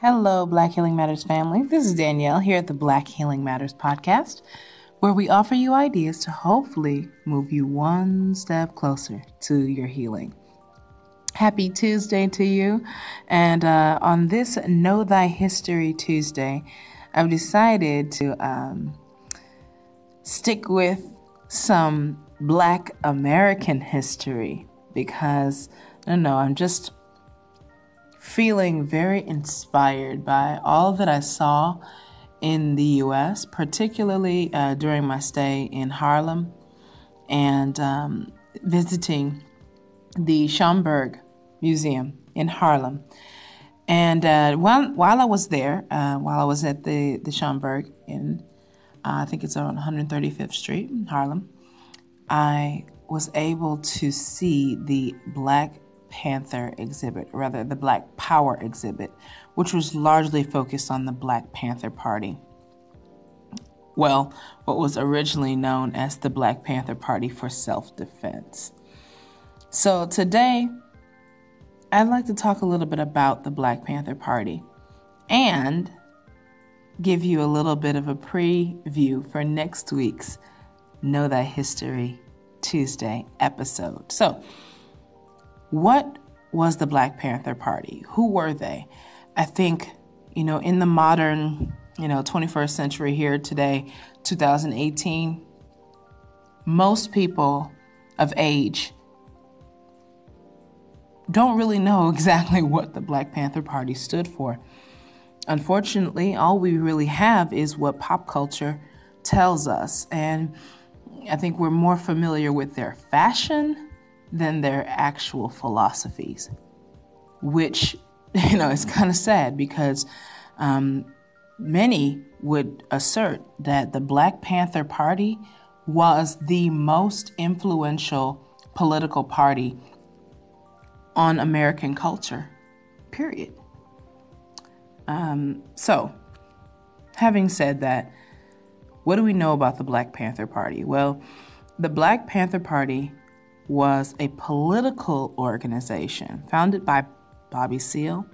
Hello, Black Healing Matters family. This is Danielle here at the Black Healing Matters podcast, where we offer you ideas to hopefully move you one step closer to your healing. Happy Tuesday to you. And uh, on this Know Thy History Tuesday, I've decided to um, stick with some Black American history because, I don't know, I'm just feeling very inspired by all that I saw in the US, particularly uh, during my stay in Harlem and um, visiting the Schomburg Museum in Harlem. And uh, while, while I was there, uh, while I was at the, the Schomburg in, uh, I think it's on 135th Street in Harlem, I was able to see the Black Panther exhibit, rather, the Black Power exhibit, which was largely focused on the Black Panther Party. Well, what was originally known as the Black Panther Party for Self Defense. So today, I'd like to talk a little bit about the Black Panther Party and give you a little bit of a preview for next week's Know Thy History Tuesday episode. So, what was the Black Panther Party? Who were they? I think, you know, in the modern, you know, 21st century here today, 2018, most people of age don't really know exactly what the Black Panther Party stood for. Unfortunately, all we really have is what pop culture tells us. And I think we're more familiar with their fashion than their actual philosophies, which, you know, is kind of sad because um, many would assert that the Black Panther Party was the most influential political party on American culture, period. Um, so, having said that, what do we know about the Black Panther Party? Well, the Black Panther Party was a political organization founded by Bobby Seale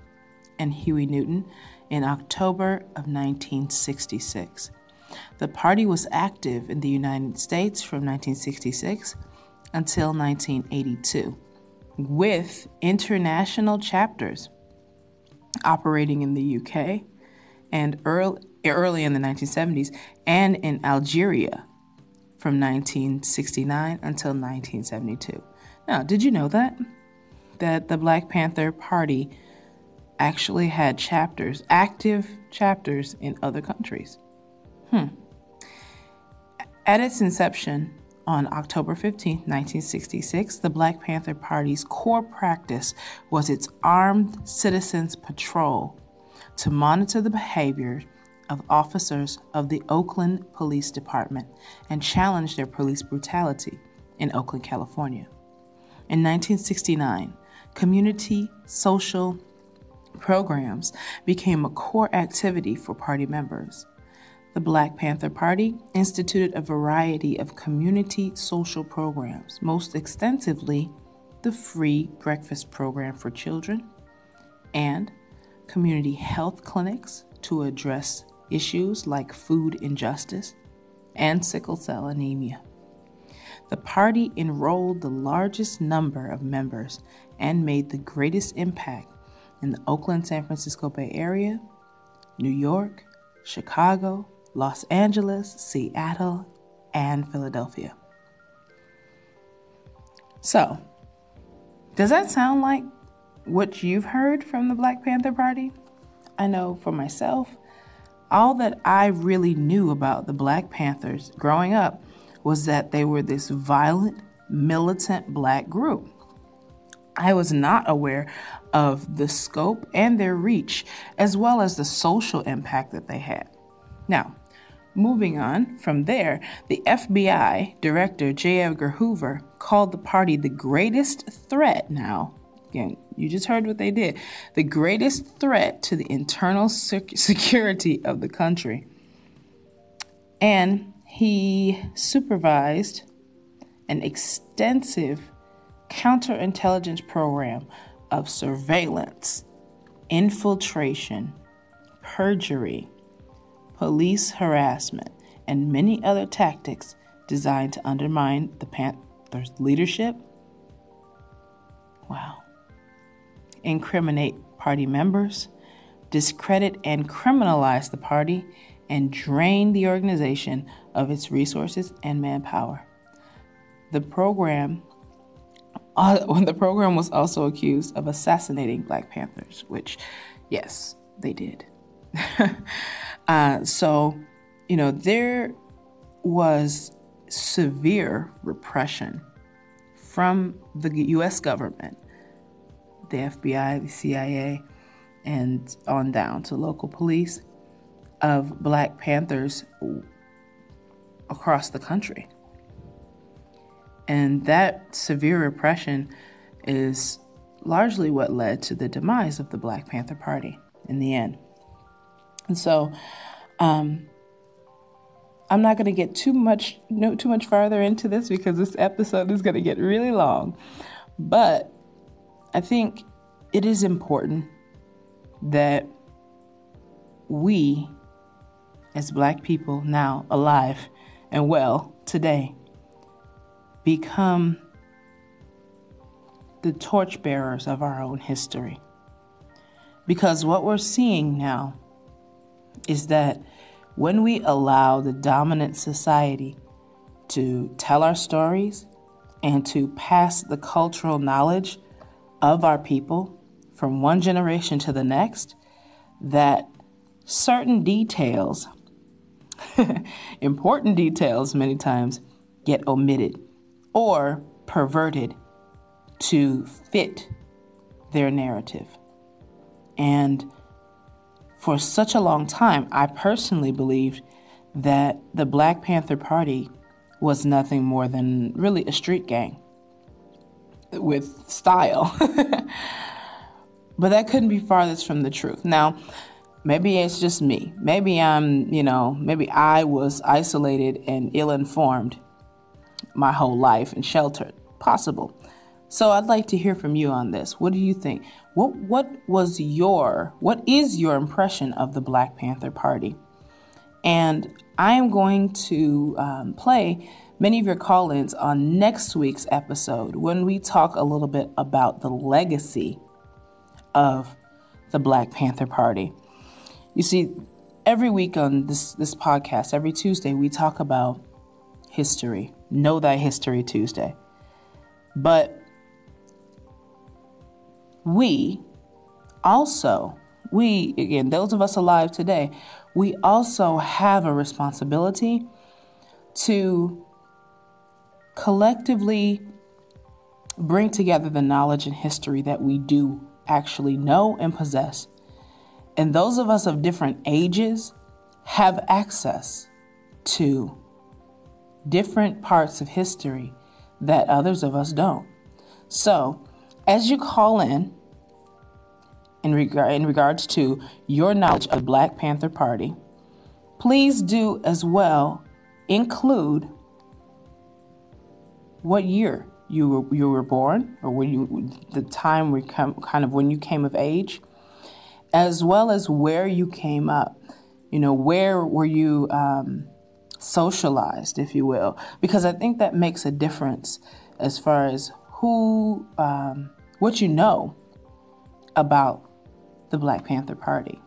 and Huey Newton in October of 1966. The party was active in the United States from 1966 until 1982, with international chapters operating in the UK and early, early in the 1970s and in Algeria from 1969 until 1972. Now, did you know that? That the Black Panther Party actually had chapters, active chapters in other countries. Hmm. At its inception on October 15, 1966, the Black Panther Party's core practice was its armed citizens patrol to monitor the behavior of officers of the Oakland Police Department and challenged their police brutality in Oakland, California. In 1969, community social programs became a core activity for party members. The Black Panther Party instituted a variety of community social programs, most extensively, the free breakfast program for children and community health clinics to address issues like food injustice and sickle cell anemia. The party enrolled the largest number of members and made the greatest impact in the Oakland San Francisco Bay Area, New York, Chicago, Los Angeles, Seattle, and Philadelphia. So, does that sound like what you've heard from the Black Panther Party? I know for myself, all that I really knew about the Black Panthers growing up was that they were this violent, militant black group. I was not aware of the scope and their reach, as well as the social impact that they had. Now, moving on from there, the FBI Director J. Edgar Hoover called the party the greatest threat now Again, you just heard what they did. The greatest threat to the internal sec- security of the country. And he supervised an extensive counterintelligence program of surveillance, infiltration, perjury, police harassment, and many other tactics designed to undermine the Panthers' leadership. Wow. Incriminate party members, discredit and criminalize the party, and drain the organization of its resources and manpower. The program uh, the program was also accused of assassinating Black Panthers, which, yes, they did. uh, so, you know, there was severe repression from the U.S. government, the FBI, the CIA, and on down to local police of Black Panthers across the country. And that severe repression is largely what led to the demise of the Black Panther Party in the end. And so, um, I'm not going to get too much no too much farther into this because this episode is going to get really long. But I think it is important that we as black people now alive and well today become the torchbearers of our own history. Because what we're seeing now is that when we allow the dominant society to tell our stories and to pass the cultural knowledge of our people from one generation to the next, that certain details, important details many times, get omitted or perverted to fit their narrative. And for such a long time, I personally believed that the Black Panther Party was nothing more than really a street gang with style. but that couldn't be farthest from the truth. Now, maybe it's just me. Maybe I'm, you know, maybe I was isolated and ill informed my whole life and sheltered. Possible. So I'd like to hear from you on this. What do you think? What what was your what is your impression of the Black Panther Party? And I am going to um, play many of your call-ins on next week's episode when we talk a little bit about the legacy of the Black Panther Party. You see, every week on this this podcast, every Tuesday, we talk about history. Know Thy History Tuesday. But we also, we, again, those of us alive today, we also have a responsibility to collectively bring together the knowledge and history that we do actually know and possess. And those of us of different ages have access to different parts of history that others of us don't. So, as you call in, in, regard, in regards to your knowledge of Black Panther Party, please do as well include what year you were, you were born or when you the time we come kind of when you came of age as well as where you came up you know where were you um, socialized, if you will, because I think that makes a difference as far as who, um, what you know about the Black Panther Party.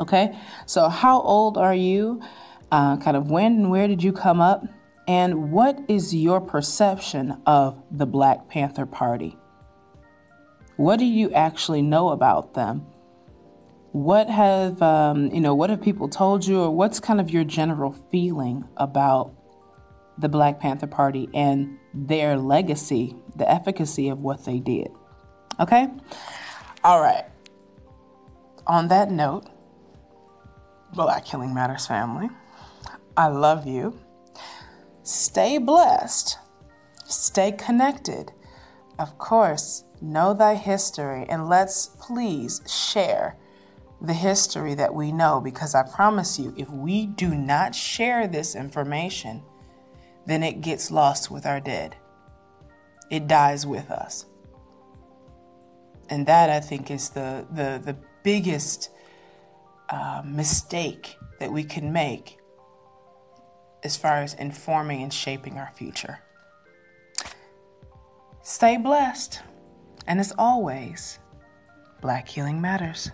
Okay, so how old are you? Uh, kind of when and where did you come up? And what is your perception of the Black Panther Party? What do you actually know about them? what have um, you know what have people told you or what's kind of your general feeling about the black panther party and their legacy the efficacy of what they did okay all right on that note black healing matters family i love you stay blessed stay connected of course know thy history and let's please share the history that we know because I promise you, if we do not share this information, then it gets lost with our dead. It dies with us. And that I think is the the, the biggest uh, mistake that we can make as far as informing and shaping our future. Stay blessed. And as always, Black Healing Matters.